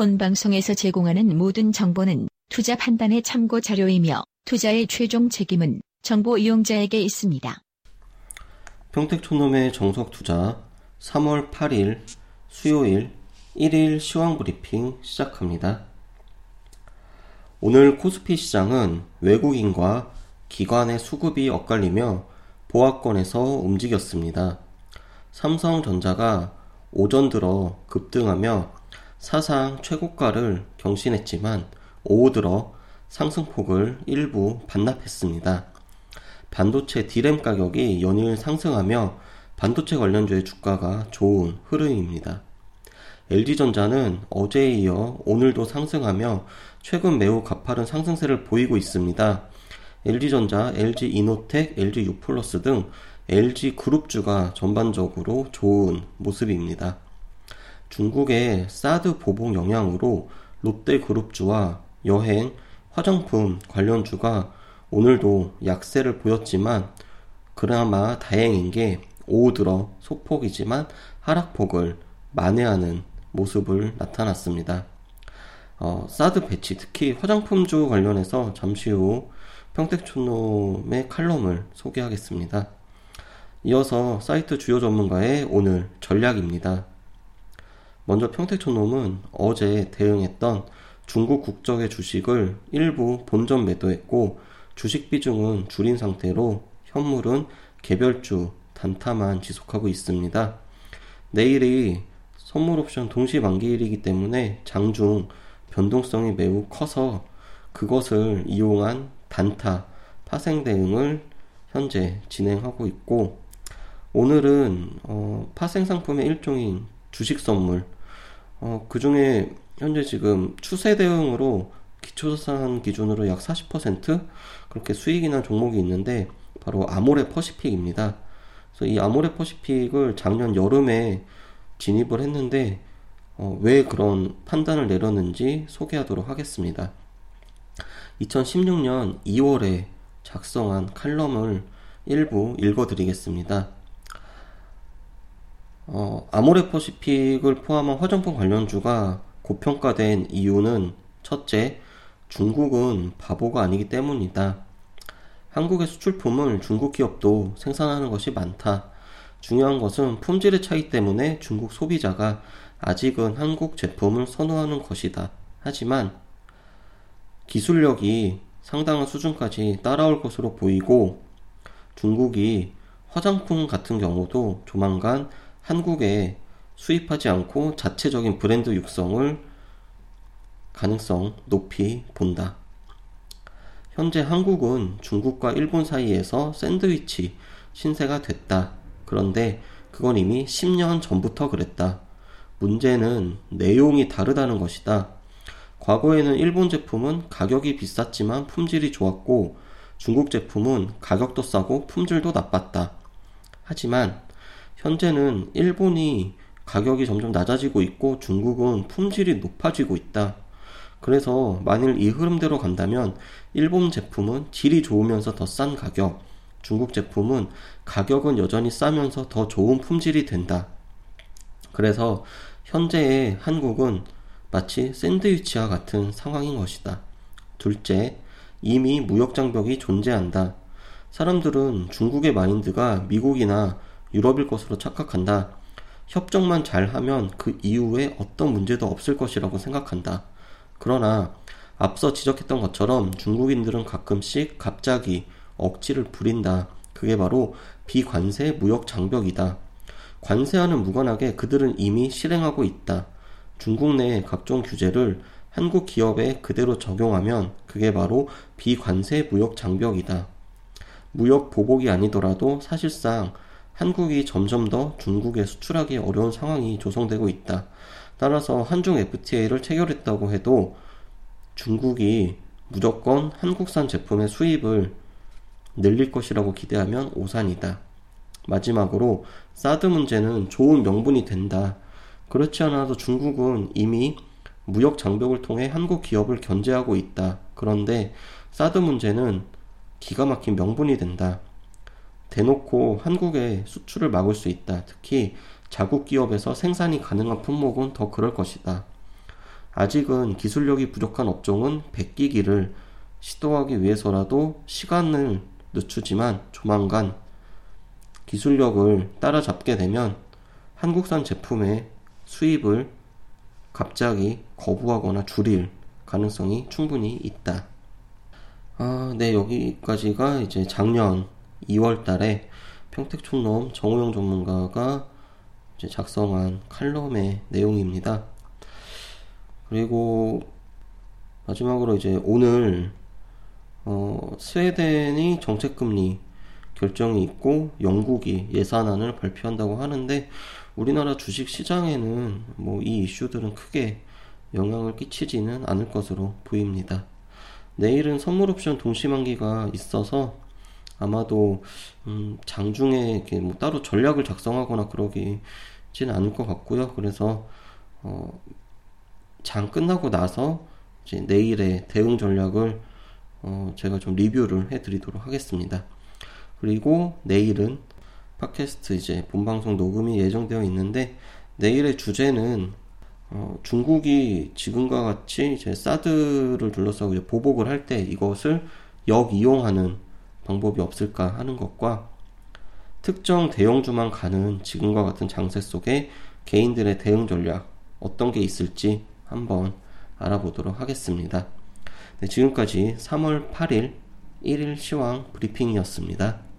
본 방송에서 제공하는 모든 정보는 투자 판단의 참고 자료이며 투자의 최종 책임은 정보 이용자에게 있습니다. 평택촌놈의 정석 투자 3월 8일 수요일 1일 시황 브리핑 시작합니다. 오늘 코스피 시장은 외국인과 기관의 수급이 엇갈리며 보합권에서 움직였습니다. 삼성전자가 오전 들어 급등하며 사상 최고가를 경신했지만 오후 들어 상승폭을 일부 반납했습니다. 반도체 디램 가격이 연일 상승하며 반도체 관련주의 주가가 좋은 흐름입니다. LG전자는 어제에 이어 오늘도 상승하며 최근 매우 가파른 상승세를 보이고 있습니다. LG전자, LG이노텍, LG유플러스 등 LG그룹주가 전반적으로 좋은 모습입니다. 중국의 사드 보복 영향으로 롯데그룹주와 여행, 화장품 관련주가 오늘도 약세를 보였지만 그나마 다행인 게 오후 들어 소폭이지만 하락폭을 만회하는 모습을 나타났습니다. 어, 사드 배치, 특히 화장품주 관련해서 잠시 후 평택촌놈의 칼럼을 소개하겠습니다. 이어서 사이트 주요 전문가의 오늘 전략입니다. 먼저 평택촌 놈은 어제 대응했던 중국 국적의 주식을 일부 본전 매도했고 주식 비중은 줄인 상태로 현물은 개별주 단타만 지속하고 있습니다. 내일이 선물 옵션 동시 만기일이기 때문에 장중 변동성이 매우 커서 그것을 이용한 단타 파생 대응을 현재 진행하고 있고 오늘은 어, 파생 상품의 일종인 주식 선물 어, 그 중에 현재 지금 추세 대응으로 기초자산 기준으로 약 40% 그렇게 수익이 난 종목이 있는데 바로 아모레 퍼시픽입니다. 그래서 이 아모레 퍼시픽을 작년 여름에 진입을 했는데 어, 왜 그런 판단을 내렸는지 소개하도록 하겠습니다. 2016년 2월에 작성한 칼럼을 일부 읽어드리겠습니다. 어, 아모레퍼시픽을 포함한 화장품 관련주가 고평가된 이유는 첫째, 중국은 바보가 아니기 때문이다. 한국의 수출품을 중국 기업도 생산하는 것이 많다. 중요한 것은 품질의 차이 때문에 중국 소비자가 아직은 한국 제품을 선호하는 것이다. 하지만 기술력이 상당한 수준까지 따라올 것으로 보이고 중국이 화장품 같은 경우도 조만간 한국에 수입하지 않고 자체적인 브랜드 육성을 가능성 높이 본다. 현재 한국은 중국과 일본 사이에서 샌드위치 신세가 됐다. 그런데 그건 이미 10년 전부터 그랬다. 문제는 내용이 다르다는 것이다. 과거에는 일본 제품은 가격이 비쌌지만 품질이 좋았고 중국 제품은 가격도 싸고 품질도 나빴다. 하지만 현재는 일본이 가격이 점점 낮아지고 있고 중국은 품질이 높아지고 있다. 그래서 만일 이 흐름대로 간다면 일본 제품은 질이 좋으면서 더 싼 가격, 중국 제품은 가격은 여전히 싸면서 더 좋은 품질이 된다. 그래서 현재의 한국은 마치 샌드위치와 같은 상황인 것이다. 둘째, 이미 무역 장벽이 존재한다. 사람들은 중국의 마인드가 미국이나 유럽일 것으로 착각한다. 협정만 잘 하면 그 이후에 어떤 문제도 없을 것이라고 생각한다. 그러나 앞서 지적했던 것처럼 중국인들은 가끔씩 갑자기 억지를 부린다. 그게 바로 비관세 무역 장벽이다. 관세와는 무관하게 그들은 이미 실행하고 있다. 중국 내 각종 규제를 한국 기업에 그대로 적용하면 그게 바로 비관세 무역 장벽이다. 무역 보복이 아니더라도 사실상 한국이 점점 더 중국에 수출하기 어려운 상황이 조성되고 있다. 따라서 한중 FTA를 체결했다고 해도 중국이 무조건 한국산 제품의 수입을 늘릴 것이라고 기대하면 오산이다. 마지막으로 사드 문제는 좋은 명분이 된다. 그렇지 않아도 중국은 이미 무역 장벽을 통해 한국 기업을 견제하고 있다. 그런데 사드 문제는 기가 막힌 명분이 된다. 대놓고 한국의 수출을 막을 수 있다. 특히 자국 기업에서 생산이 가능한 품목은 더 그럴 것이다. 아직은 기술력이 부족한 업종은 베끼기를 시도하기 위해서라도 시간을 늦추지만 조만간 기술력을 따라잡게 되면 한국산 제품의 수입을 갑자기 거부하거나 줄일 가능성이 충분히 있다. 아, 네, 여기까지가 이제 작년 2월 달에 평택촌놈 정우영 전문가가 작성한 칼럼의 내용입니다. 그리고 마지막으로 이제 오늘 어, 스웨덴이 정책금리 결정이 있고 영국이 예산안을 발표한다고 하는데 우리나라 주식 시장에는 뭐 이 이슈들은 크게 영향을 끼치지는 않을 것으로 보입니다. 내일은 선물 옵션 동시만기가 있어서 아마도 음, 장중에 이렇게 뭐 따로 전략을 작성하거나 그러기지는 않을 것 같고요. 그래서 어, 장 끝나고 나서 이제 내일의 대응 전략을 어, 제가 좀 리뷰를 해드리도록 하겠습니다. 그리고 내일은 팟캐스트 이제 본방송 녹음이 예정되어 있는데 내일의 주제는 어, 중국이 지금과 같이 이제 사드를 둘러싸고 이제 보복을 할 때 이것을 역이용하는 방법이 없을까 하는 것과 특정 대형주만 가는 지금과 같은 장세 속에 개인들의 대응 전략 어떤 게 있을지 한번 알아보도록 하겠습니다. 네, 지금까지 3월 8일 1일 시황 브리핑이었습니다.